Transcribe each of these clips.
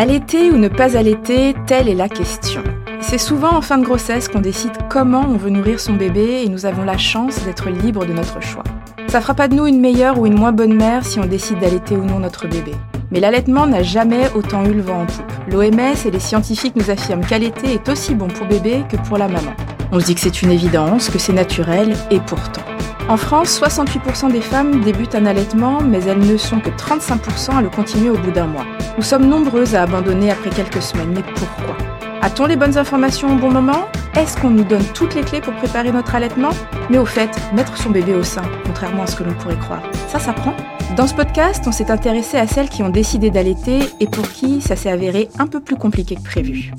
Allaiter ou ne pas allaiter, telle est la question. C'est souvent en fin de grossesse qu'on décide comment on veut nourrir son bébé et nous avons la chance d'être libres de notre choix. Ça fera pas de nous une meilleure ou une moins bonne mère si on décide d'allaiter ou non notre bébé. Mais l'allaitement n'a jamais autant eu le vent en poupe. L'OMS et les scientifiques nous affirment qu'allaiter est aussi bon pour bébé que pour la maman. On se dit que c'est une évidence, que c'est naturel, et pourtant. En France, 68% des femmes débutent un allaitement, mais elles ne sont que 35% à le continuer au bout d'un mois. Nous sommes nombreuses à abandonner après quelques semaines, mais pourquoi? A-t-on les bonnes informations au bon moment? Est-ce qu'on nous donne toutes les clés pour préparer notre allaitement? Mais au fait, mettre son bébé au sein, contrairement à ce que l'on pourrait croire, ça s'apprend. Dans ce podcast, on s'est intéressé à celles qui ont décidé d'allaiter et pour qui ça s'est avéré un peu plus compliqué que prévu.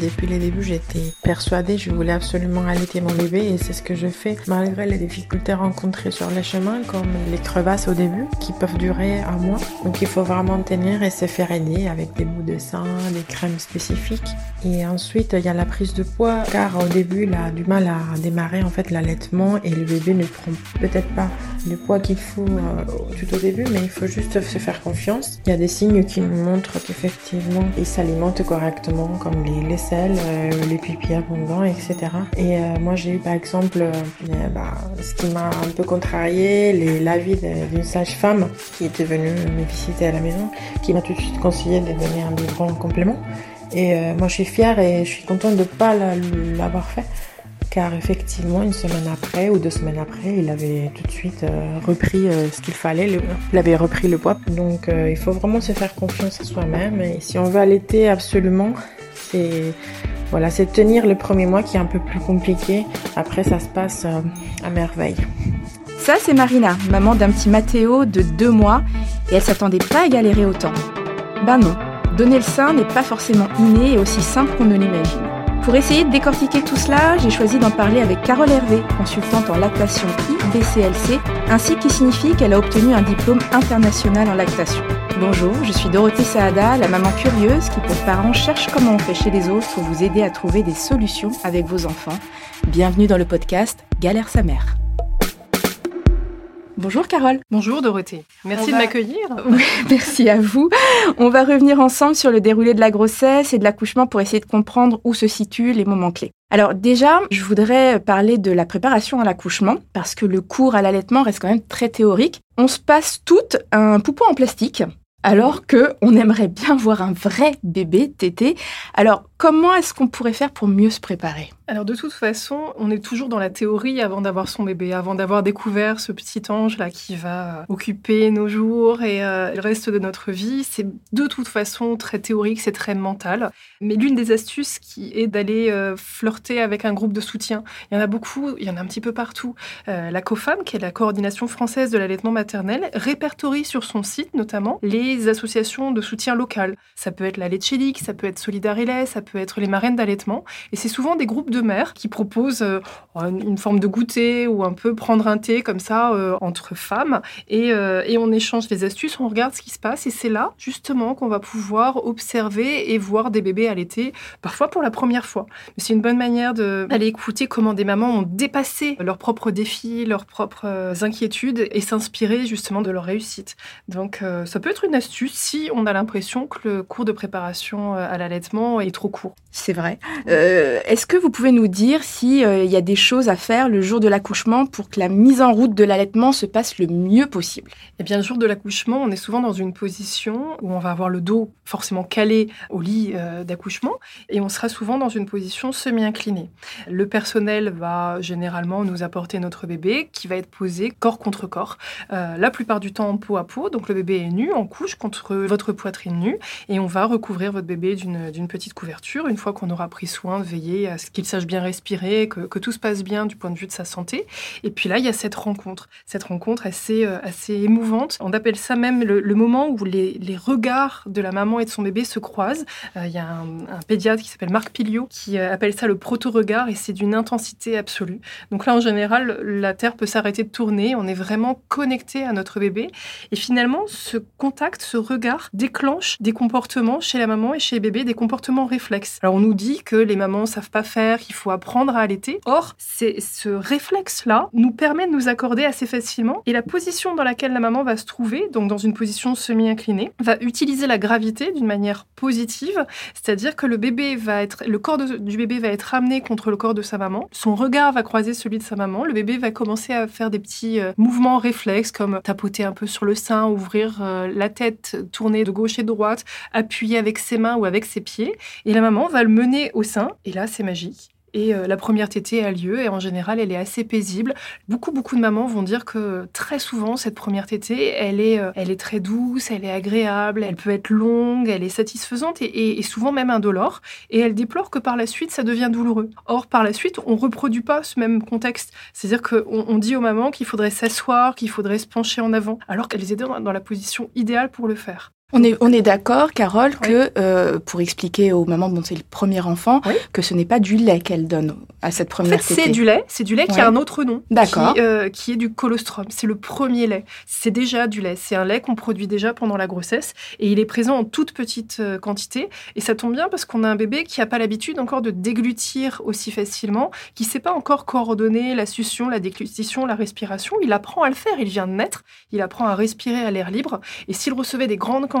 Depuis le début, j'étais persuadée, je voulais absolument allaiter mon bébé et c'est ce que je fais malgré les difficultés rencontrées sur le chemin, comme les crevasses au début, qui peuvent durer un mois. Donc il faut vraiment tenir et se faire aider avec des bouts de sein, des crèmes spécifiques. Et ensuite, il y a la prise de poids, car au début, il a du mal à démarrer en fait l'allaitement et le bébé ne prend peut-être pas le poids qu'il faut euh, tout au début, mais il faut juste se faire confiance. Il y a des signes qui nous montrent qu'effectivement, il s'alimente correctement, comme les, les euh, les pupilles abondants, etc. Et euh, moi, j'ai eu par exemple, euh, bah, ce qui m'a un peu contrarié, l'avis d'une sage-femme qui était venue me visiter à la maison, qui m'a tout de suite conseillé de donner un biberon en complément. Et moi, je suis fière et je suis contente de ne pas l'avoir fait car effectivement, une semaine après ou deux semaines après, il avait tout de suite repris ce qu'il fallait, il avait repris le poids. Donc il faut vraiment se faire confiance à soi-même et si on veut allaiter absolument, c'est voilà, c'est tenir le premier mois qui est un peu plus compliqué. Après, ça se passe euh, à merveille. Ça, c'est Marina, maman d'un petit Mathéo de deux mois, et elle s'attendait pas à galérer autant. Ben non, donner le sein n'est pas forcément inné et aussi simple qu'on ne l'imagine. Pour essayer de décortiquer tout cela, j'ai choisi d'en parler avec Carole Hervé, consultante en lactation IBCLC, ainsi qui signifie qu'elle a obtenu un diplôme international en lactation. Bonjour, je suis Dorothée Saada, la maman curieuse qui pour parents cherche comment on fait chez les autres pour vous aider à trouver des solutions avec vos enfants. Bienvenue dans le podcast Galère sa mère. Bonjour Carole. Bonjour Dorothée. Merci de m'accueillir. merci à vous. On va revenir ensemble sur le déroulé de la grossesse et de l'accouchement pour essayer de comprendre où se situent les moments clés. Alors déjà, je voudrais parler de la préparation à l'accouchement parce que le cours à l'allaitement reste quand même très théorique. On se passe toutes un poupon en plastique alors que on aimerait bien voir un vrai bébé tété. Alors, comment est-ce qu'on pourrait faire pour mieux se préparer? Alors de toute façon, on est toujours dans la théorie avant d'avoir son bébé, avant d'avoir découvert ce petit ange là qui va occuper nos jours et euh, le reste de notre vie. C'est de toute façon très théorique, c'est très mental. Mais l'une des astuces qui est d'aller euh, flirter avec un groupe de soutien. Il y en a beaucoup, il y en a un petit peu partout. Euh, la COFAM, qui est la coordination française de l'allaitement maternel, répertorie sur son site notamment les associations de soutien local. Ça peut être la Lecelic, ça peut être Solidarité, ça peut être les marraines d'allaitement. Et c'est souvent des groupes de mère qui propose euh, une forme de goûter ou un peu prendre un thé comme ça euh, entre femmes et, euh, et, on échange les astuces, on regarde ce qui se passe et c'est là justement qu'on va pouvoir observer et voir des bébés allaiter, parfois pour la première fois. Mais c'est une bonne manière d'aller écouter comment des mamans ont dépassé leurs propres défis, leurs propres inquiétudes et s'inspirer justement de leur réussite. Donc ça peut être une astuce si on a l'impression que le cours de préparation à l'allaitement est trop court. C'est vrai. Est-ce que vous pouvez nous dire s'il euh, y a des choses à faire le jour de l'accouchement pour que la mise en route de l'allaitement se passe le mieux possible? Eh bien, le jour de l'accouchement, on est souvent dans une position où on va avoir le dos forcément calé au lit euh, d'accouchement et on sera souvent dans une position semi-inclinée. Le personnel va généralement nous apporter notre bébé qui va être posé corps contre corps, euh, la plupart du temps peau à peau. Donc le bébé est nu, en couche contre votre poitrine nue et on va recouvrir votre bébé d'une petite couverture une fois qu'on aura pris soin de veiller à ce qu'il sache bien respirer, que, tout se passe bien du point de vue de sa santé. Et puis là, il y a cette rencontre, cette rencontre assez, euh, assez émouvante. On appelle ça même le, moment où les, regards de la maman et de son bébé se croisent. Euh, il y a un, pédiatre qui s'appelle Marc Piliot qui euh, appelle ça le proto-regard et c'est d'une intensité absolue. Donc là, en général, la Terre peut s'arrêter de tourner. On est vraiment connecté à notre bébé. Et finalement, ce contact contact, ce regard déclenche des comportements chez la maman et chez les bébés, des comportements réflexes. Alors on nous dit que les mamans savent pas faire, qu'il faut apprendre à allaiter. Or, c'est ce réflexe-là nous permet de nous accorder assez facilement et la position dans laquelle la maman va se trouver, donc dans une position semi-inclinée, va utiliser la gravité d'une manière positive, c'est-à-dire que le bébé va être, le corps du bébé va être ramené contre le corps de sa maman, son regard va croiser celui de sa maman, le bébé va commencer à faire des petits euh, mouvements réflexes comme tapoter un peu sur le sein, ouvrir euh, la tête, tourner de gauche et de droite, appuyer avec ses mains ou avec ses pieds, et la maman va le mener au sein, et là c'est magique. Et euh, la première tétée a lieu et en général, elle est assez paisible. Beaucoup, beaucoup de mamans vont dire que très souvent, cette première tétée, elle est, euh, elle est très douce, elle est agréable, elle peut être longue, elle est satisfaisante et, souvent même indolore. Et elle déplore que par la suite, ça devient douloureux. Or, par la suite, on reproduit pas ce même contexte. C'est-à-dire qu'on on dit aux mamans qu'il faudrait s'asseoir, qu'il faudrait se pencher en avant, alors qu'elles étaient dans la position idéale pour le faire. On est, on est d'accord, Carole, que euh, pour expliquer aux mamans dont c'est le premier enfant, que ce n'est pas du lait qu'elle donne à cette première en fait, C'est du lait, c'est du lait qui a un autre nom. D'accord. Qui, euh, qui, est du colostrum. C'est le premier lait. C'est déjà du lait. C'est un lait qu'on produit déjà pendant la grossesse et il est présent en toute petite euh, quantité. Et ça tombe bien parce qu'on a un bébé qui n'a pas l'habitude encore de déglutir aussi facilement, qui ne sait pas encore coordonner la succion, la déglutition, la respiration. Il apprend à le faire. Il vient de naître. Il apprend à respirer à l'air libre. Et s'il recevait des grandes quantités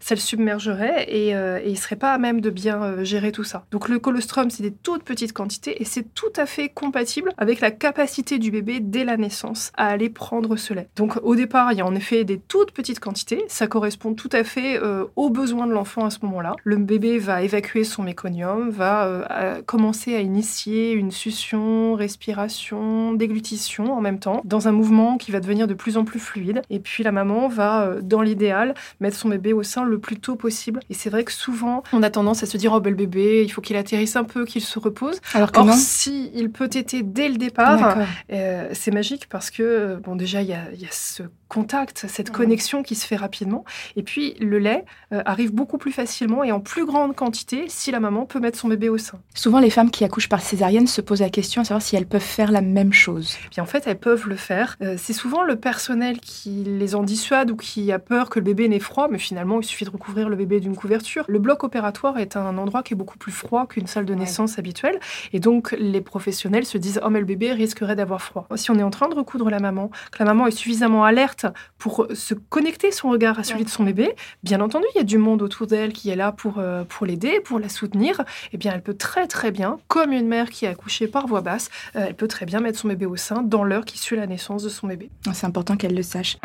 ça le submergerait et, euh, il serait pas à même de bien euh, gérer tout ça. Donc le colostrum, c'est des toutes petites quantités et c'est tout à fait compatible avec la capacité du bébé dès la naissance à aller prendre ce lait. Donc au départ, il y a en effet des toutes petites quantités, ça correspond tout à fait euh, aux besoins de l'enfant à ce moment-là. Le bébé va évacuer son méconium, va commencer à initier une succion, respiration, déglutition en même temps, dans un mouvement qui va devenir de plus en plus fluide. Et puis la maman va, dans l'idéal, mettre son bébé au sein le plus tôt possible. Et c'est vrai que souvent, on a tendance à se dire, oh, ben, le bébé, il faut qu'il atterrisse un peu, qu'il se repose. Alors que Or, si il peut téter dès le départ, euh, c'est magique parce que, bon, déjà, il y a, y a ce contact, cette connexion qui se fait rapidement. Et puis, le lait euh, arrive beaucoup plus facilement et en plus grande quantité si la maman peut mettre son bébé au sein. Souvent, les femmes qui accouchent par césarienne se posent la question à savoir si elles peuvent faire la même chose. Bien, en fait, elles peuvent le faire. Euh, c'est souvent le personnel qui les en dissuade ou qui a peur que le bébé n'ait froid, mais finalement, il suffit de recouvrir le bébé d'une couverture. Le bloc opératoire est un endroit qui est beaucoup plus froid qu'une salle de naissance habituelle. Et donc, les professionnels se disent, oh, mais le bébé risquerait d'avoir froid. Si on est en train de recoudre la maman, que la maman est suffisamment alerte pour se connecter son regard à celui de son bébé. Bien entendu, il y a du monde autour d'elle qui est là pour, euh, pour l'aider, pour la soutenir. Eh bien, elle peut très très bien, comme une mère qui a accouché par voix basse, euh, elle peut très bien mettre son bébé au sein dans l'heure qui suit la naissance de son bébé. C'est important qu'elle le sache.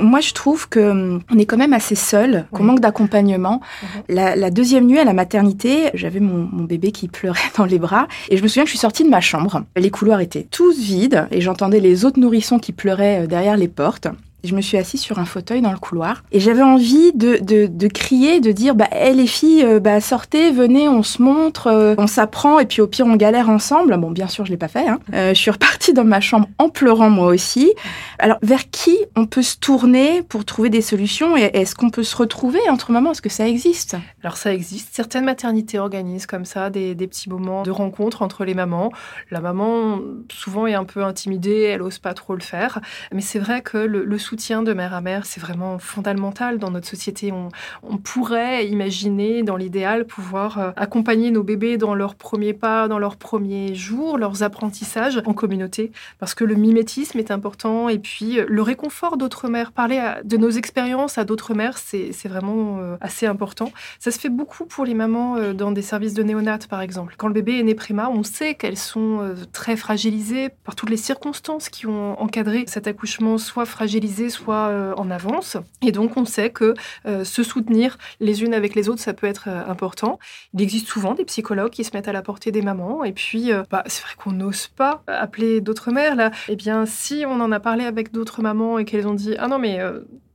Moi, je trouve que hum, on est quand même assez seul, qu'on manque d'accompagnement. Mhm. La, deuxième nuit à la maternité, j'avais mon, mon, bébé qui pleurait dans les bras, et je me souviens que je suis sortie de ma chambre. Les couloirs étaient tous vides, et j'entendais les autres nourrissons qui pleuraient euh, derrière les portes. Je me suis assise sur un fauteuil dans le couloir et j'avais envie de, de, de, crier, de dire bah hey, les filles, euh, bah sortez, venez, on se montre, euh, on s'apprend et puis au pire on galère ensemble. Bon, bien sûr je l'ai pas fait. Hein. Euh, je suis repartie dans ma chambre en pleurant moi aussi. Alors vers qui on peut se tourner pour trouver des solutions et est-ce qu'on peut se retrouver entre mamans? Est-ce que ça existe? Alors ça existe. Certaines maternités organisent comme ça des, des petits moments de rencontre entre les mamans. La maman souvent est un peu intimidée, elle ose pas trop le faire, mais c'est vrai que le, le soutien de mère à mère, c'est vraiment fondamental dans notre société. On, pourrait imaginer, dans l'idéal, pouvoir euh, accompagner nos bébés dans leurs premiers pas, dans leurs premiers jours, leurs apprentissages en communauté, parce que le mimétisme est important et puis euh, le réconfort d'autres mères. Parler de nos expériences à d'autres mères, c'est vraiment euh, assez important. Ça se fait beaucoup pour les mamans dans des services de néonat, par exemple. Quand le bébé est né prima, on sait qu'elles sont très fragilisées par toutes les circonstances qui ont encadré cet accouchement, soit fragilisées soit euh, en avance. Et donc, on sait que euh, se soutenir les unes avec les autres, ça peut être euh, important. Il existe souvent des psychologues qui se mettent à la portée des mamans. Et puis, bah, c'est vrai qu'on n'ose pas appeler d'autres mères. Là, eh bien, si on en a parlé avec d'autres mamans et qu'elles ont dit Ah non, mais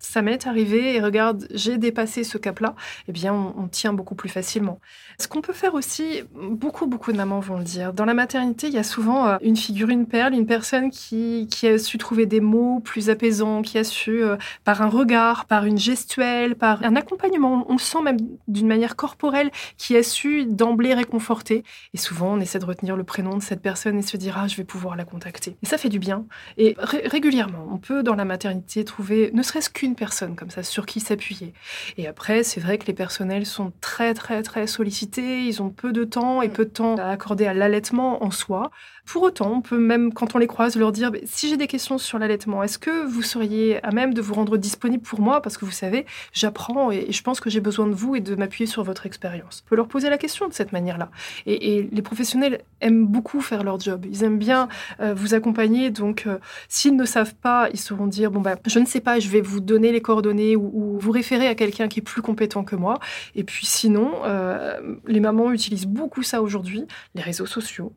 ça m'est arrivé et regarde, j'ai dépassé ce cap-là, eh bien, on, tient beaucoup plus facilement. Ce qu'on peut faire aussi, beaucoup, beaucoup de mamans vont le dire, dans la maternité, il y a souvent euh, une figure, une perle, une personne qui, a su trouver des mots plus apaisants, qui a su, euh, par un regard, par une gestuelle, par un accompagnement, on le sent même d'une manière corporelle, qui a su d'emblée réconforter. Et souvent, on essaie de retenir le prénom de cette personne et se dire, ah, je vais pouvoir la contacter. Et ça fait du bien. Et régulièrement, on peut dans la maternité trouver ne serait-ce qu'une personne comme ça sur qui s'appuyer. Et après, c'est vrai que les personnels sont très, très, très sollicités. Ils ont peu de temps et peu de temps à accorder à l'allaitement en soi. Pour autant, on peut même, quand on les croise, leur dire si j'ai des questions sur l'allaitement, est-ce que vous seriez à même de vous rendre disponible pour moi? Parce que vous savez, j'apprends et je pense que j'ai besoin de vous et de m'appuyer sur votre expérience. On peut leur poser la question de cette manière-là. Et, les professionnels aiment beaucoup faire leur job. Ils aiment bien euh, vous accompagner. Donc, euh, s'ils ne savent pas, ils sauront dire bon, ben, je ne sais pas, je vais vous donner les coordonnées ou, vous référer à quelqu'un qui est plus compétent que moi. Et puis, sinon, euh, les mamans utilisent beaucoup ça aujourd'hui, les réseaux sociaux,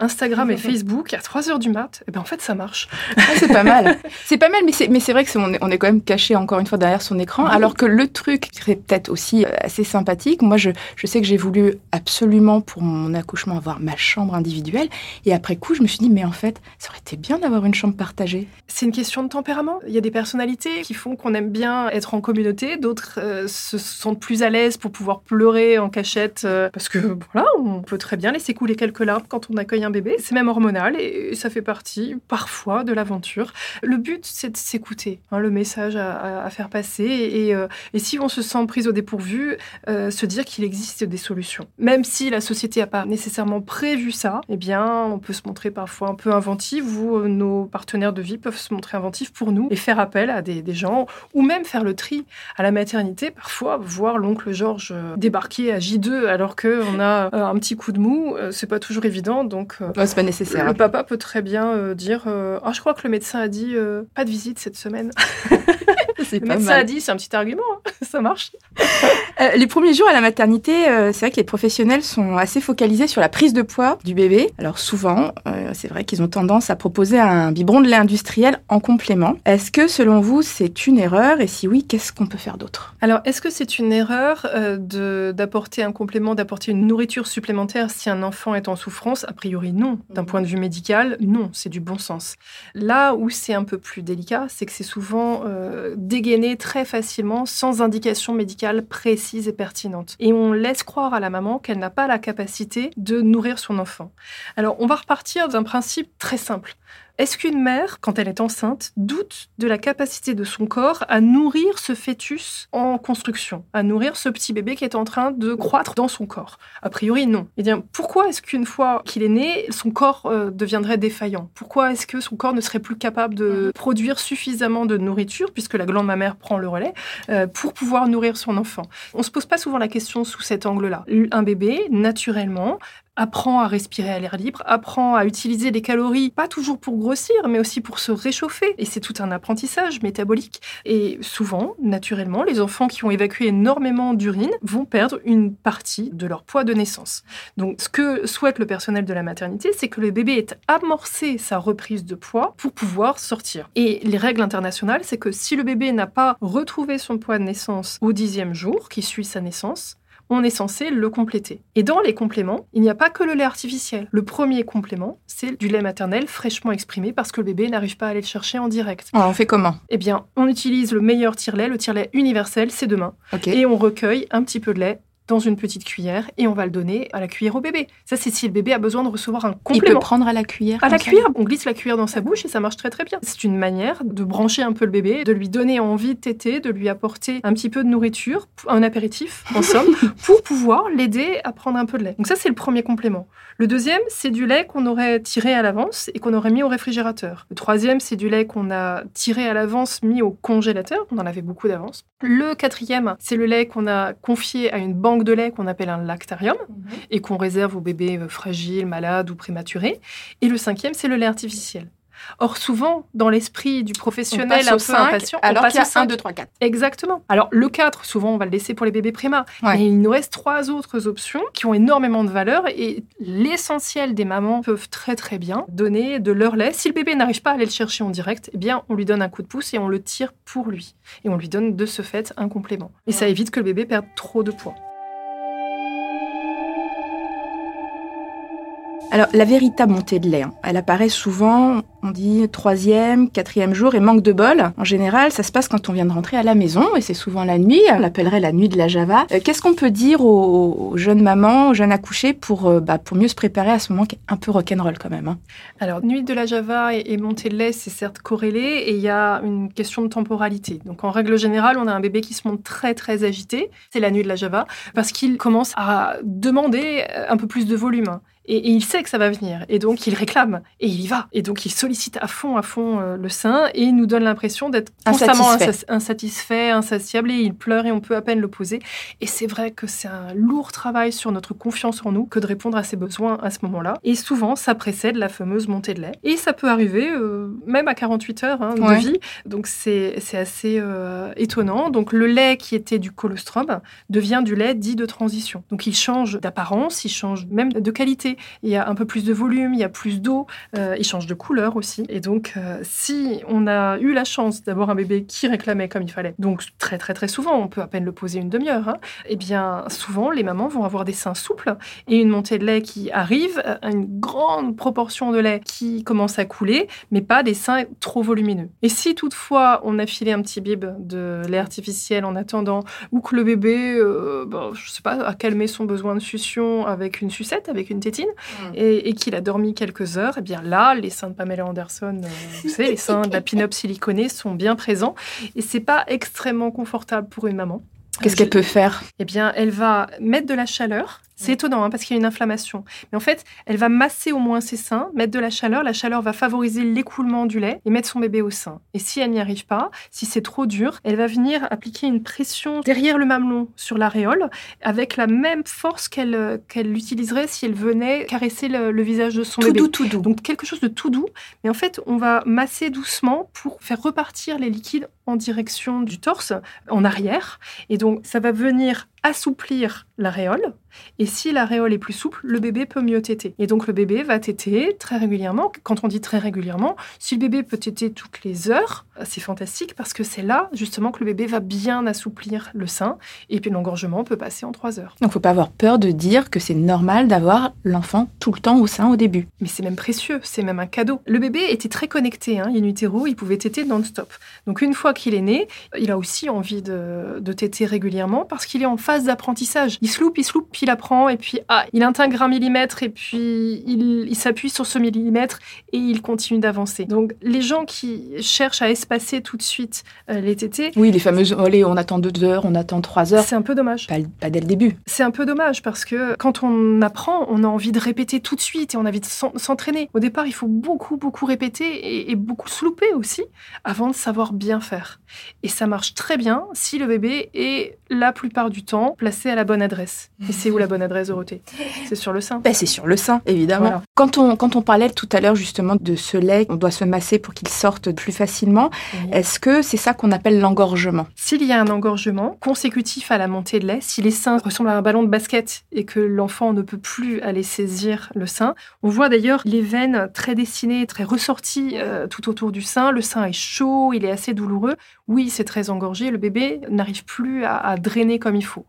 Instagram et Facebook à 3 heures du mat, et eh ben en fait ça marche. Ah, c'est pas mal. C'est pas mal, mais c'est, mais c'est vrai que on, est, on est quand même caché encore une fois derrière son écran, alors que le truc qui serait peut-être aussi euh, assez sympathique, moi je, je sais que j'ai voulu absolument pour mon accouchement avoir ma chambre individuelle, et après coup je me suis dit mais en fait ça aurait été bien d'avoir une chambre partagée. C'est une question de tempérament. Il y a des personnalités qui font qu'on aime bien être en communauté, d'autres euh, se sentent plus à l'aise pour pouvoir pleurer en cachette, euh, parce que voilà, on peut très bien laisser couler quelques larmes quand on accueille un bébé c'est même hormonal et ça fait partie parfois de l'aventure. Le but, c'est de s'écouter, hein, le message à, faire passer euh, et, si on se sent prise au dépourvu, euh, se dire qu'il existe des solutions. Même si la société n'a pas nécessairement prévu ça, eh bien, on peut se montrer parfois un peu inventif ou euh, nos partenaires de vie peuvent se montrer inventifs pour nous et faire appel à des, gens ou même faire le tri à la maternité. Parfois, voir l'oncle Georges débarquer à J2 alors qu'on a un petit coup de mou, c'est pas toujours évident. Donc, Le papa peut très bien euh, dire euh, Ah, je crois que le médecin a dit euh, pas de visite cette semaine. le médecin a dit c'est un petit argument, hein. ça marche. les premiers jours à la maternité, c'est vrai que les professionnels sont assez focalisés sur la prise de poids du bébé. Alors souvent, c'est vrai qu'ils ont tendance à proposer un biberon de lait industriel en complément. Est-ce que selon vous, c'est une erreur Et si oui, qu'est-ce qu'on peut faire d'autre? Alors, est-ce que c'est une erreur d'apporter un complément, d'apporter une nourriture supplémentaire si un enfant est en souffrance? A priori, non. D'un point de vue médical, non, c'est du bon sens. Là où c'est un peu plus délicat, c'est que c'est souvent dégainé très facilement sans indication médicale précise et pertinente. Et on laisse croire à la maman qu'elle n'a pas la capacité de nourrir son enfant. Alors, on va repartir d'un principe très simple. Est-ce qu'une mère, quand elle est enceinte, doute de la capacité de son corps à nourrir ce fœtus en construction, à nourrir ce petit bébé qui est en train de croître dans son corps? A priori, non. Et eh bien, pourquoi est-ce qu'une fois qu'il est né, son corps euh, deviendrait défaillant? Pourquoi est-ce que son corps ne serait plus capable de mhm. produire suffisamment de nourriture, puisque la glande mammaire prend le relais, euh, pour pouvoir nourrir son enfant? On se pose pas souvent la question sous cet angle-là. Un bébé, naturellement, apprend à respirer à l'air libre, apprend à utiliser des calories, pas toujours pour grossir, mais aussi pour se réchauffer. Et c'est tout un apprentissage métabolique. Et souvent, naturellement, les enfants qui ont évacué énormément d'urine vont perdre une partie de leur poids de naissance. Donc, ce que souhaite le personnel de la maternité, c'est que le bébé ait amorcé sa reprise de poids pour pouvoir sortir. Et les règles internationales, c'est que si le bébé n'a pas retrouvé son poids de naissance au dixième jour qui suit sa naissance, on est censé le compléter. Et dans les compléments, il n'y a pas que le lait artificiel. Le premier complément, c'est du lait maternel fraîchement exprimé parce que le bébé n'arrive pas à aller le chercher en direct. Ah, on fait comment? Eh bien, on utilise le meilleur tire-lait, le tire-lait universel, c'est demain. Et on recueille un petit peu de lait dans une petite cuillère et on va le donner à la cuillère au bébé. Ça, c'est si le bébé a besoin de recevoir un complément. Il peut prendre à la cuillère À la cuillère, on glisse la cuillère dans sa bouche et ça marche très très bien. C'est une manière de brancher un peu le bébé, de lui donner envie de téter, de lui apporter un petit peu de nourriture, un apéritif en somme, pour pouvoir l'aider à prendre un peu de lait. Donc ça, c'est le premier complément. Le deuxième, c'est du lait qu'on aurait tiré à l'avance et qu'on aurait mis au réfrigérateur. Le troisième, c'est du lait qu'on a tiré à l'avance, mis au congélateur. On en avait beaucoup d'avance. Le quatrième, c'est le lait qu'on a confié à une banque de lait qu'on appelle un lactarium mhm. et qu'on réserve aux bébés euh, fragiles, malades ou prématurés. Et le cinquième, c'est le lait artificiel. Or, souvent, dans l'esprit du professionnel un peu 5, impatient, alors qu'il y a 1, 2, 3, 4. Exactement. Alors, le 4, souvent, on va le laisser pour les bébés préma. Mais il nous reste trois autres options qui ont énormément de valeur et l'essentiel des mamans peuvent très, très bien donner de leur lait. Si le bébé n'arrive pas à aller le chercher en direct, eh bien, on lui donne un coup de pouce et on le tire pour lui. Et on lui donne de ce fait un complément. Et ça évite que le bébé perde trop de poids. Alors, la véritable montée de lait, hein, elle apparaît souvent, on dit troisième, quatrième jour et manque de bol. En général, ça se passe quand on vient de rentrer à la maison et c'est souvent la nuit. On l'appellerait la nuit de la Java. Euh, qu'est-ce qu'on peut dire aux, jeunes mamans, aux jeunes accouchés pour, euh, bah, pour mieux se préparer à ce moment qui est un peu rock'n'roll quand même hein? Alors, nuit de la Java et, montée de lait, c'est certes corrélé et il y a une question de temporalité. Donc, en règle générale, on a un bébé qui se monte très, très agité. C'est la nuit de la Java parce qu'il commence à demander un peu plus de volume. Et, il sait que ça va venir. Et donc, il réclame. Et il y va. Et donc, il sollicite à fond, à fond euh, le sein. Et il nous donne l'impression d'être constamment insatisfait. insatiable. Et il pleure et on peut à peine le poser. Et c'est vrai que c'est un lourd travail sur notre confiance en nous que de répondre à ses besoins à ce moment-là. Et souvent, ça précède la fameuse montée de lait. Et ça peut arriver euh, même à 48 heures hein, de vie. Donc, c'est assez euh, étonnant. Donc, le lait qui était du colostrum devient du lait dit de transition. Donc, il change d'apparence, il change même de qualité il y a un peu plus de volume, il y a plus d'eau, euh, il change de couleur aussi. Et donc, euh, si on a eu la chance d'avoir un bébé qui réclamait comme il fallait, donc très très très souvent, on peut à peine le poser une demi-heure, hein, eh bien souvent les mamans vont avoir des seins souples et une montée de lait qui arrive, euh, une grande proportion de lait qui commence à couler, mais pas des seins trop volumineux. Et si toutefois on a filé un petit bib de lait artificiel en attendant, ou que le bébé, je bon, je sais pas, a calmé son besoin de succion avec une sucette, avec une tétine, Mm. et, qu'il a dormi quelques heures, et eh bien là, les seins de Pamela Anderson, euh, vous savez, les seins de la pin-up siliconée sont bien présents. Et c'est pas extrêmement confortable pour une maman. Qu'est-ce qu'elle peut faire? Eh bien, elle va mettre de la chaleur c'est étonnant hein, parce qu'il y a une inflammation. Mais en fait, elle va masser au moins ses seins, mettre de la chaleur. La chaleur va favoriser l'écoulement du lait et mettre son bébé au sein. Et si elle n'y arrive pas, si c'est trop dur, elle va venir appliquer une pression derrière le mamelon sur l'aréole avec la même force qu'elle euh, qu'elle utiliserait si elle venait caresser le, visage de son bébé. Tout doux, tout doux. Donc quelque chose de tout doux. Mais en fait, on va masser doucement pour faire repartir les liquides direction du torse, en arrière. Et donc, ça va venir assouplir l'aréole. Et si l'aréole est plus souple, le bébé peut mieux téter. Et donc le bébé va téter très régulièrement. Quand on dit très régulièrement, si le bébé peut téter toutes les heures, c'est fantastique parce que c'est là justement que le bébé va bien assouplir le sein. Et puis l'engorgement peut passer en trois heures. Donc faut pas avoir peur de dire que c'est normal d'avoir l'enfant tout le temps au sein au début. Mais c'est même précieux, c'est même un cadeau. Le bébé était très connecté, hein, in utero, il pouvait téter non-stop. Donc une fois qu'il est né, il a aussi envie de, de téter régulièrement parce qu'il est en phase d'apprentissage. Il se loupe, il se loupe, puis il apprend, et puis ah, il intègre un millimètre, et puis il, s'appuie sur ce millimètre, et il continue d'avancer. Donc les gens qui cherchent à espacer tout de suite euh, les tétés... Oui, les fameuses, allez, on attend deux heures, on attend trois heures. C'est un peu dommage. Pas, dès le début. C'est un peu dommage, parce que quand on apprend, on a envie de répéter tout de suite, et on a envie de s'entraîner. Au départ, il faut beaucoup, beaucoup répéter, et, et beaucoup se louper aussi, avant de savoir bien faire. Et ça marche très bien si le bébé est la plupart du temps placé à la bonne adresse. Et c'est où la bonne adresse, Dorothée? C'est sur le sein. Ben, c'est sur le sein, évidemment. Quand, on, quand on parlait tout à l'heure justement de ce lait, on doit se masser pour qu'il sorte plus facilement. Est-ce que c'est ça qu'on appelle l'engorgement? S'il y a un engorgement consécutif à la montée de lait, si les seins ressemblent à un ballon de basket et que l'enfant ne peut plus aller saisir le sein, on voit d'ailleurs les veines très dessinées, très ressorties euh, tout autour du sein. Le sein est chaud, il est assez douloureux. Oui, c'est très engorgé. Le bébé n'arrive plus à drainer comme il faut.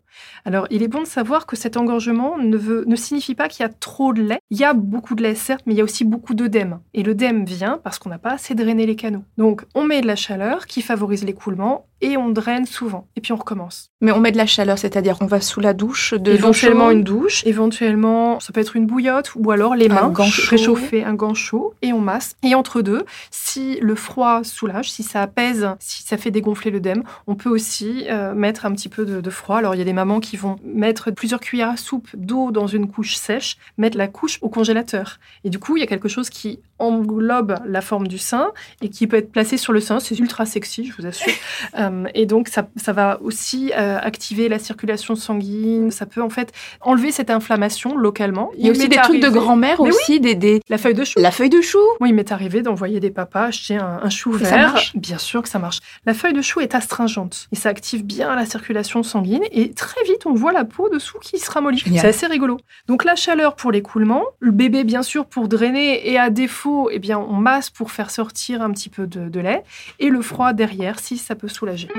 Alors, il est bon de savoir que cet engorgement ne, veut, ne signifie pas qu'il y a trop de lait. Il y a beaucoup de lait, certes, mais il y a aussi beaucoup d'œdème. Et l'œdème vient parce qu'on n'a pas assez drainé les canaux. Donc, on met de la chaleur qui favorise l'écoulement et on draine souvent. Et puis on recommence. Mais on met de la chaleur, c'est-à-dire on va sous la douche, de éventuellement une douche, éventuellement ça peut être une bouillotte ou alors les mains réchauffer un gant chaud et on masse. Et entre deux, si le froid soulage, si ça apaise, si ça fait dégonfler l'œdème, on peut aussi euh, mettre un petit peu de, de froid. Alors il y a des qui vont mettre plusieurs cuillères à soupe d'eau dans une couche sèche, mettre la couche au congélateur. Et du coup, il y a quelque chose qui englobe la forme du sein et qui peut être placé sur le sein. C'est ultra sexy, je vous assure. Euh, et donc, ça, ça va aussi euh, activer la circulation sanguine. Ça peut en fait enlever cette inflammation localement. Il y a aussi des trucs de grand-mère aussi, des, des, La feuille de chou. La feuille de chou. Moi, il m'est arrivé d'envoyer des papas acheter un, un chou Et vert. ça marche Bien sûr que ça marche. La feuille de chou est astringente et ça active bien la circulation sanguine et très vite on voit la peau dessous qui se ramollit. C'est assez rigolo. Donc la chaleur pour l'écoulement, le bébé bien sûr pour drainer et à défaut, eh bien on masse pour faire sortir un petit peu de, de lait et le froid derrière si ça peut soulager.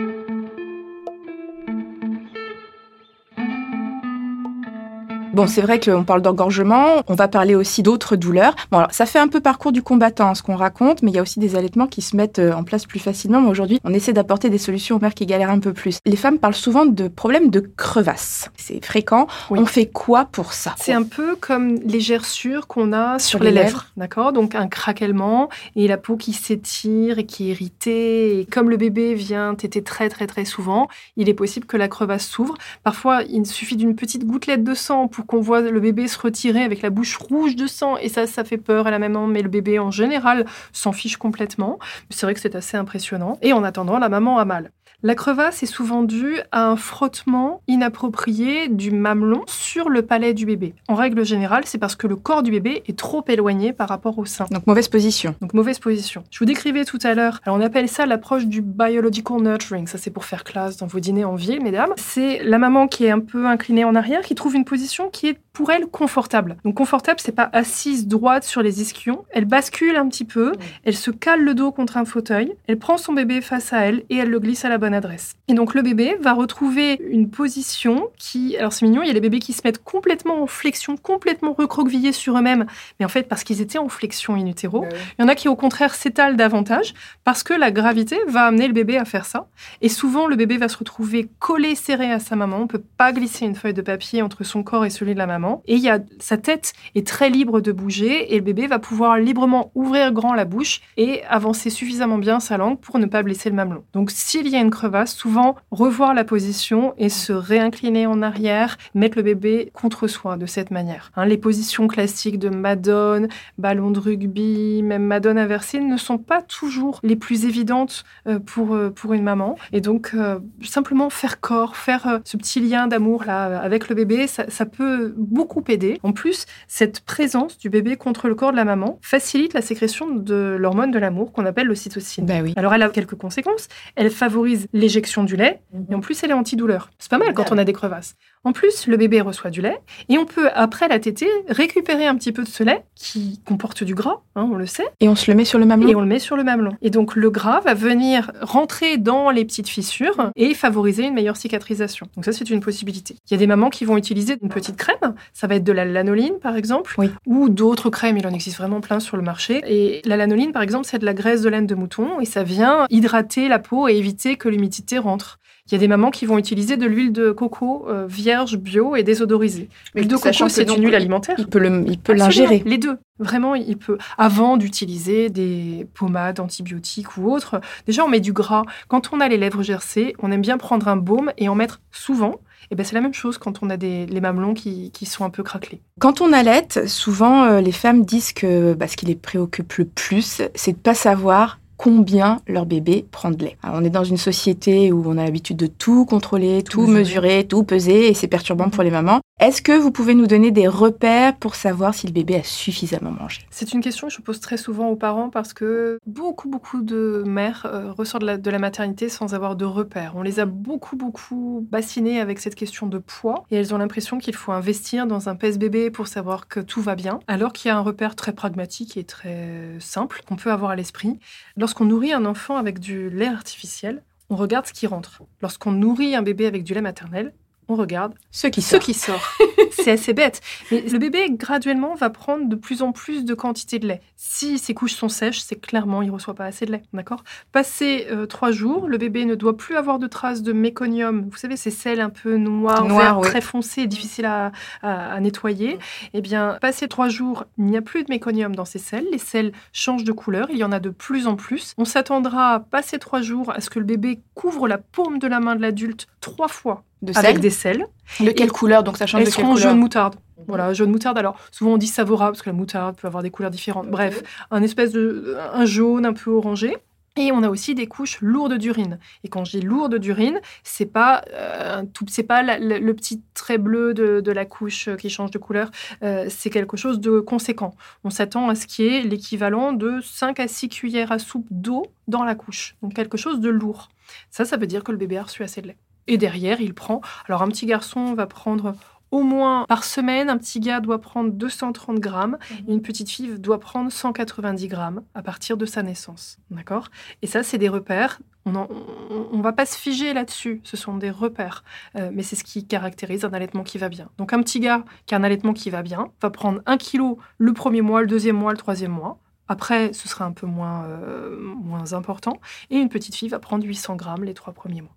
Bon, c'est vrai qu'on parle d'engorgement, on va parler aussi d'autres douleurs. Bon, alors, ça fait un peu parcours du combattant, hein, ce qu'on raconte, mais il y a aussi des allaitements qui se mettent euh, en place plus facilement. Mais aujourd'hui, on essaie d'apporter des solutions aux mères qui galèrent un peu plus. Les femmes parlent souvent de problèmes de crevasses. C'est fréquent. Oui. On fait quoi pour ça? C'est un peu comme les gerçures qu'on a sur, Sur les les lèvres, lèvres. d'accord? Donc un craquellement et la peau qui s'étire et qui est irritée. Et comme le bébé vient téter très très très souvent, il est possible que la crevasse s'ouvre. Parfois, il suffit d'une petite gouttelette de sang pour qu'on voit le bébé se retirer avec la bouche rouge de sang et ça, ça fait peur à la maman. Mais le bébé en général s'en fiche complètement. C'est vrai que c'est assez impressionnant. Et en attendant, la maman a mal. La crevasse est souvent due à un frottement inapproprié du mamelon sur le palais du bébé. En règle générale, c'est parce que le corps du bébé est trop éloigné par rapport au sein. Donc mauvaise position. Donc mauvaise position. Je vous décrivais tout à l'heure, alors on appelle ça l'approche du biological nurturing. Ça c'est pour faire classe dans vos dîners en ville, mesdames. C'est la maman qui est un peu inclinée en arrière, qui trouve une position qui est pour elle confortable. Donc confortable, c'est pas assise droite sur les ischions. Elle bascule un petit peu, elle se cale le dos contre un fauteuil, elle prend son bébé face à elle et elle le glisse à la bonne adresse. Et donc le bébé va retrouver une position qui, alors c'est mignon, il y a les bébés qui se mettent complètement en flexion, complètement recroquevillés sur eux-mêmes, mais en fait parce qu'ils étaient en flexion in utero. Il y en a qui au contraire s'étalent davantage parce que la gravité va amener le bébé à faire ça. Et souvent le bébé va se retrouver collé serré à sa maman. On peut pas glisser une feuille de papier entre son corps et celui de la maman. Et il y a sa tête est très libre de bouger et le bébé va pouvoir librement ouvrir grand la bouche et avancer suffisamment bien sa langue pour ne pas blesser le mamelon. Donc s'il y a une crevasse, souvent revoir la position et se réincliner en arrière, mettre le bébé contre soi de cette manière. Hein, les positions classiques de Madone, ballon de rugby, même Madone inversée ne sont pas toujours les plus évidentes euh, pour, euh, pour une maman. Et donc, euh, simplement faire corps, faire ce petit lien d'amour là avec le bébé, ça, ça peut beaucoup aider. En plus, cette présence du bébé contre le corps de la maman facilite la sécrétion de l'hormone de l'amour qu'on appelle l'ocytocine. Ben oui. Alors, elle a quelques conséquences. Elle favorise l'éjection du lait et en plus, elle est antidouleur. C'est pas mal quand on a des crevasses. En plus, le bébé reçoit du lait et on peut, après la tétée, récupérer un petit peu de ce lait qui comporte du gras, hein, on le sait, Et on se le met sur le mamelon et on le met sur le mamelon. Et donc, le gras va venir rentrer dans les petites fissures et favoriser une meilleure cicatrisation. Donc, ça, c'est une possibilité. Il y a des mamans qui vont utiliser une petite crème. Ça va être de la lanoline, par exemple, Oui. ou d'autres crèmes. Il en existe vraiment plein sur le marché. Et la lanoline, par exemple, c'est de la graisse de laine de mouton et ça vient hydrater la peau et éviter que l'humidité rentre. Il y a des mamans qui vont utiliser de l'huile de coco euh, vierge, bio et désodorisée. L'huile de coco, c'est une huile il- alimentaire. Il peut le- il peut Absolument, l'ingérer. Les deux. Vraiment, il peut. Avant d'utiliser des pommades antibiotiques ou autres, déjà, on met du gras. Quand on a les lèvres gercées, on aime bien prendre un baume et en mettre souvent. Et ben, c'est la même chose quand on a des, les mamelons qui, qui sont un peu craquelés. Quand on allaite, souvent euh, les femmes disent que bah, ce qui les préoccupe le plus, c'est de pas savoir combien leur bébé prend de lait. Alors, on est dans une société où on a l'habitude de tout contrôler, tout, mesurer. mesurer, tout peser, et c'est perturbant pour les mamans. Est-ce que vous pouvez nous donner des repères pour savoir si le bébé a suffisamment mangé? C'est une question que je pose très souvent aux parents parce que beaucoup, beaucoup de mères euh, ressortent de la, maternité sans avoir de repères. On les a beaucoup, beaucoup bassinées avec cette question de poids et elles ont l'impression qu'il faut investir dans un pèse-bébé pour savoir que tout va bien, alors qu'il y a un repère très pragmatique et très simple qu'on peut avoir à l'esprit. Lorsqu'on nourrit un enfant avec du lait artificiel, on regarde ce qui rentre. Lorsqu'on nourrit un bébé avec du lait maternel, on regarde Ce qui ce sort. qui sort. c'est assez bête. Mais le bébé, graduellement, va prendre de plus en plus de quantité de lait. Si ses couches sont sèches, c'est clairement, il ne reçoit pas assez de lait. D'accord? Passé euh, trois jours, le bébé ne doit plus avoir de traces de méconium. Vous savez, ces sels un peu noirs, oui. très foncés, difficiles à, à- à nettoyer. Eh bien, passé trois jours, il n'y a plus de méconium dans ces sels. Les sels changent de couleur. Il y en a de plus en plus. On s'attendra, passé trois jours, à ce que le bébé couvre la paume de la main de l'adulte trois fois De avec des sels. De quelle couleur? Donc ça change Elles de quelle seront couleur? jaune moutarde. Voilà, jaune moutarde. Alors, souvent on dit Savora parce que la moutarde peut avoir des couleurs différentes. Bref, un espèce de un jaune un peu orangé. Et on a aussi des couches lourdes d'urine. Et quand je dis lourdes d'urine, c'est pas euh, tout, c'est pas le petit trait bleu de, la couche qui change de couleur. Euh, c'est quelque chose de conséquent. On s'attend à ce qui est l'équivalent de 5 à 6 cuillères à soupe d'eau dans la couche. Donc quelque chose de lourd. Ça, ça veut dire que le bébé a reçu assez de lait. Et derrière, il prend. Alors un petit garçon va prendre au moins par semaine, un petit gars doit prendre 230 grammes et mhm. une petite fille doit prendre 190 grammes à partir de sa naissance. D'accord? Et ça, c'est des repères. On ne va pas se figer là-dessus. Ce sont des repères. Euh, mais c'est ce qui caractérise un allaitement qui va bien. Donc, un petit gars qui a un allaitement qui va bien va prendre un kilo le premier mois, le deuxième mois, le troisième mois. Après, ce sera un peu moins, euh, moins important. Et une petite fille va prendre 800 grammes les trois premiers mois.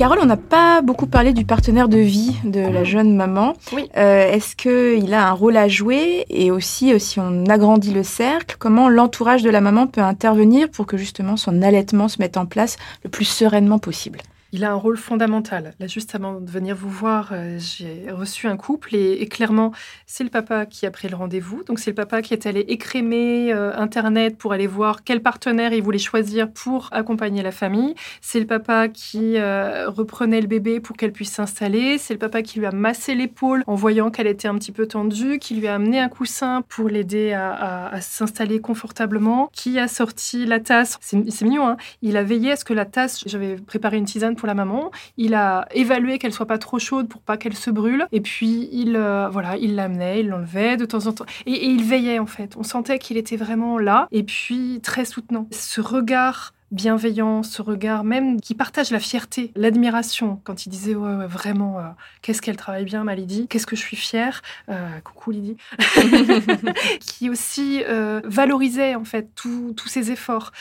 Carole, on n'a pas beaucoup parlé du partenaire de vie de la jeune maman. Oui. Euh, est-ce qu'il a un rôle à jouer Et aussi, euh, si on agrandit le cercle, comment l'entourage de la maman peut intervenir pour que justement son allaitement se mette en place le plus sereinement possible? Il a un rôle fondamental. Là, juste avant de venir vous voir, euh, j'ai reçu un couple et, clairement, c'est le papa qui a pris le rendez-vous. Donc, c'est le papa qui est allé écrémer euh, Internet pour aller voir quel partenaire il voulait choisir pour accompagner la famille. C'est le papa qui euh, reprenait le bébé pour qu'elle puisse s'installer. C'est le papa qui lui a massé l'épaule en voyant qu'elle était un petit peu tendue, qui lui a amené un coussin pour l'aider à, s'installer confortablement, qui a sorti la tasse. C'est mignon, hein Il a veillé à ce que la tasse, j'avais préparé une tisane pour la maman. Il a évalué qu'elle soit pas trop chaude pour pas qu'elle se brûle. Et puis il, euh, voilà, il l'amenait, il l'enlevait de temps en temps. Et, et il veillait en fait. On sentait qu'il était vraiment là. Et puis très soutenant. Ce regard bienveillant, ce regard même qui partage la fierté, l'admiration quand il disait ouais, vraiment euh, qu'est-ce qu'elle travaille bien ma Lydie, qu'est-ce que je suis fière, euh, coucou Lydie, qui aussi euh, valorisait en fait tous ses efforts,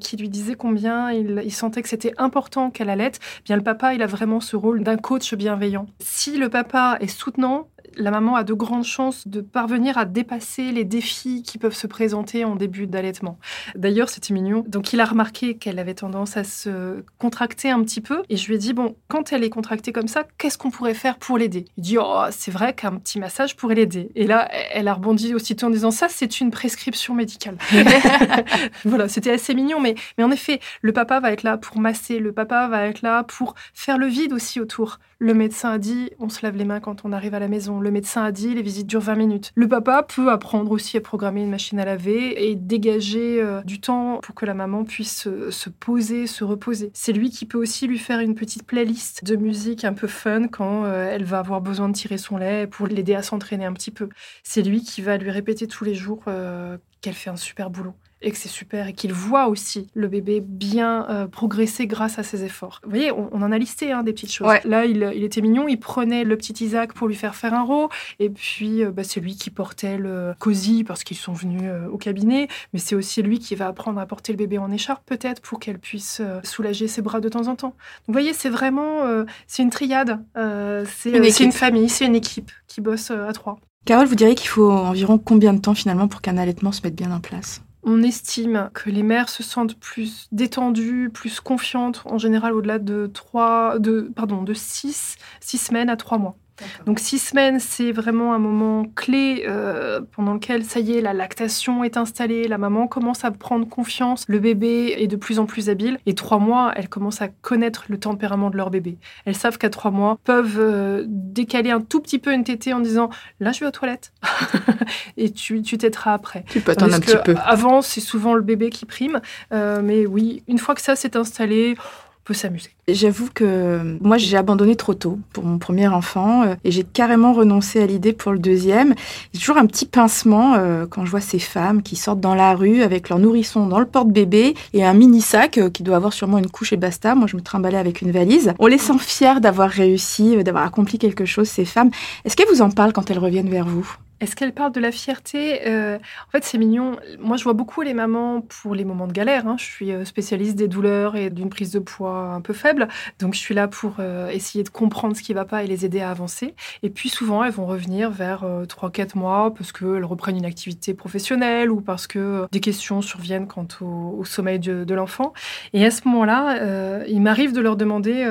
qui lui disait combien il, il sentait que c'était important qu'elle allait. Bien le papa, il a vraiment ce rôle d'un coach bienveillant. Si le papa est soutenant, la maman a de grandes chances de parvenir à dépasser les défis qui peuvent se présenter en début d'allaitement. D'ailleurs, c'était mignon. Donc, il a remarqué qu'elle avait tendance à se contracter un petit peu. Et je lui ai dit, bon, quand elle est contractée comme ça, qu'est-ce qu'on pourrait faire pour l'aider? Il dit, oh, c'est vrai qu'un petit massage pourrait l'aider. Et là, elle a rebondi aussitôt en disant, ça, c'est une prescription médicale. voilà, c'était assez mignon. Mais, mais en effet, le papa va être là pour masser, le papa va être là pour faire le vide aussi autour. Le médecin a dit, on se lave les mains quand on arrive à la maison. Le médecin a dit, les visites durent 20 minutes. Le papa peut apprendre aussi à programmer une machine à laver et dégager euh, du temps pour que la maman puisse euh, se poser, se reposer. C'est lui qui peut aussi lui faire une petite playlist de musique un peu fun quand euh, elle va avoir besoin de tirer son lait pour l'aider à s'entraîner un petit peu. C'est lui qui va lui répéter tous les jours qu'elle fait un super boulot et que c'est super et qu'il voit aussi le bébé bien euh, progresser grâce à ses efforts. Vous voyez, on, en a listé hein, des petites choses. Là, il, était mignon, il prenait le petit Isaac pour lui faire faire un rot et puis euh, bah, c'est lui qui portait le cosy parce qu'ils sont venus euh, au cabinet, mais c'est aussi lui qui va apprendre à porter le bébé en écharpe peut-être pour qu'elle puisse soulager ses bras de temps en temps. Donc, vous voyez, c'est vraiment, c'est une triade, c'est une, une famille, c'est une équipe qui bosse à trois. Carole, vous diriez qu'il faut environ combien de temps finalement pour qu'un allaitement se mette bien en place? On estime que les mères se sentent plus détendues, plus confiantes, en général au-delà de 3, de, pardon, de 6, 6 semaines à 3 mois. Donc six semaines, c'est vraiment un moment clé euh, pendant lequel, ça y est, la lactation est installée, la maman commence à prendre confiance, le bébé est de plus en plus habile, et trois mois, elles commencent à connaître le tempérament de leur bébé. Elles savent qu'à trois mois, peuvent euh, décaler un tout petit peu une tétée en disant « là, je vais aux toilettes ». Et tu t'aideras après. Tu peux attendre un petit peu. Avant, c'est souvent le bébé qui prime, euh, mais oui, une fois que ça s'est installé, J'avoue que moi, j'ai abandonné trop tôt pour mon premier enfant euh, et j'ai carrément renoncé à l'idée pour le deuxième. J'ai toujours un petit pincement euh, quand je vois ces femmes qui sortent dans la rue avec leur nourrisson dans le porte-bébé et un mini sac euh, qui doit avoir sûrement une couche et basta. Moi, je me trimballais avec une valise. On les sent fiers d'avoir réussi, d'avoir accompli quelque chose, ces femmes. Est-ce qu'elles vous en parlent quand elles reviennent vers vous? Est-ce qu'elle parle de la fierté euh, En fait, c'est mignon. Moi, je vois beaucoup les mamans pour les moments de galère. Hein. Je suis euh, spécialiste des douleurs et d'une prise de poids un peu faible. Donc, je suis là pour euh, essayer de comprendre ce qui ne va pas et les aider à avancer. Et puis, souvent, elles vont revenir vers 3-4 mois parce qu'elles reprennent une activité professionnelle ou parce que des questions surviennent quant au, sommeil de, de l'enfant. Et à ce moment-là, il m'arrive de leur demander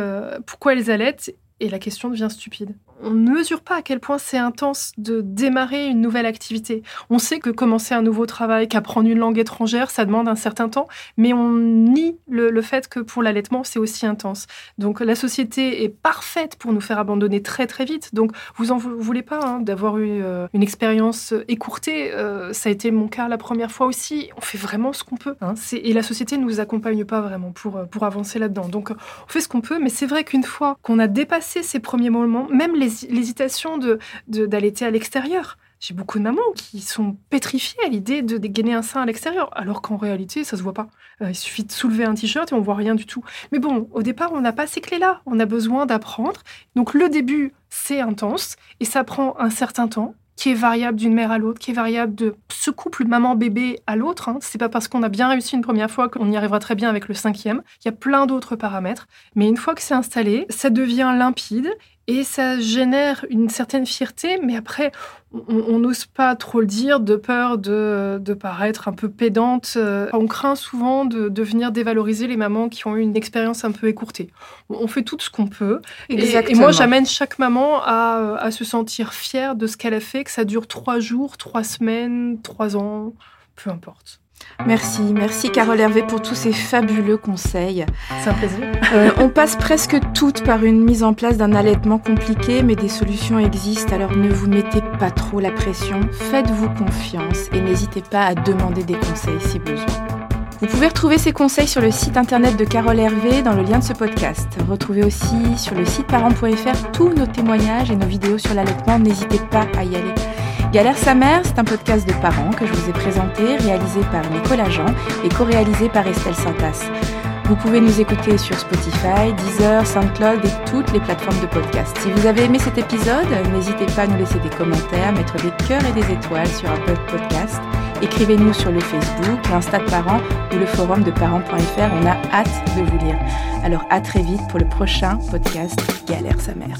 pourquoi elles allaitent et la question devient stupide. On ne mesure pas à quel point c'est intense de démarrer une nouvelle activité. On sait que commencer un nouveau travail, qu'apprendre une langue étrangère, ça demande un certain temps, mais on nie le, fait que pour l'allaitement, c'est aussi intense. Donc la société est parfaite pour nous faire abandonner très très vite. Donc vous en voulez pas hein, d'avoir eu euh, une expérience écourtée. Euh, ça a été mon cas la première fois aussi. On fait vraiment ce qu'on peut. Hein. Et la société ne nous accompagne pas vraiment pour, euh, pour avancer là-dedans. Donc on fait ce qu'on peut, mais c'est vrai qu'une fois qu'on a dépassé ces premiers moments, même l'hésitation de, d'allaiter à l'extérieur, j'ai beaucoup de mamans qui sont pétrifiées à l'idée de dégainer un sein à l'extérieur, alors qu'en réalité, ça se voit pas. Euh, il suffit de soulever un t-shirt et on voit rien du tout. Mais bon, au départ, on n'a pas ces clés-là. On a besoin d'apprendre. Donc le début, c'est intense et ça prend un certain temps qui est variable d'une mère à l'autre, qui est variable de ce couple maman-bébé à l'autre. Hein. C'est pas parce qu'on a bien réussi une première fois qu'on y arrivera très bien avec le cinquième. Il y a plein d'autres paramètres. Mais une fois que c'est installé, ça devient limpide et ça génère une certaine fierté, mais après, on n'ose pas trop le dire de peur de, paraître un peu pédante. Euh, on craint souvent de, venir dévaloriser les mamans qui ont eu une expérience un peu écourtée. On fait tout ce qu'on peut. Et, moi, j'amène chaque maman à, à, se sentir fière de ce qu'elle a fait, que ça dure trois jours, trois semaines, trois ans, peu importe. Merci, merci Carole Hervé pour tous ces fabuleux conseils. C'est un plaisir. Euh, on passe presque toutes par une mise en place d'un allaitement compliqué, mais des solutions existent, alors ne vous mettez pas trop la pression, faites-vous confiance et n'hésitez pas à demander des conseils si besoin. Vous pouvez retrouver ces conseils sur le site internet de Carole Hervé dans le lien de ce podcast. Retrouvez aussi sur le site parents.fr tous nos témoignages et nos vidéos sur l'allaitement, n'hésitez pas à y aller. Galère sa mère, c'est un podcast de parents que je vous ai présenté, réalisé par Nicolas Jean et co-réalisé par Estelle Santas. Vous pouvez nous écouter sur Spotify, Deezer, SoundCloud et toutes les plateformes de podcast. Si vous avez aimé cet épisode, n'hésitez pas à nous laisser des commentaires, mettre des cœurs et des étoiles sur Apple Podcast. Écrivez-nous sur le Facebook, l'Insta de parents ou le forum de parents.fr. On a hâte de vous lire. Alors à très vite pour le prochain podcast Galère sa mère.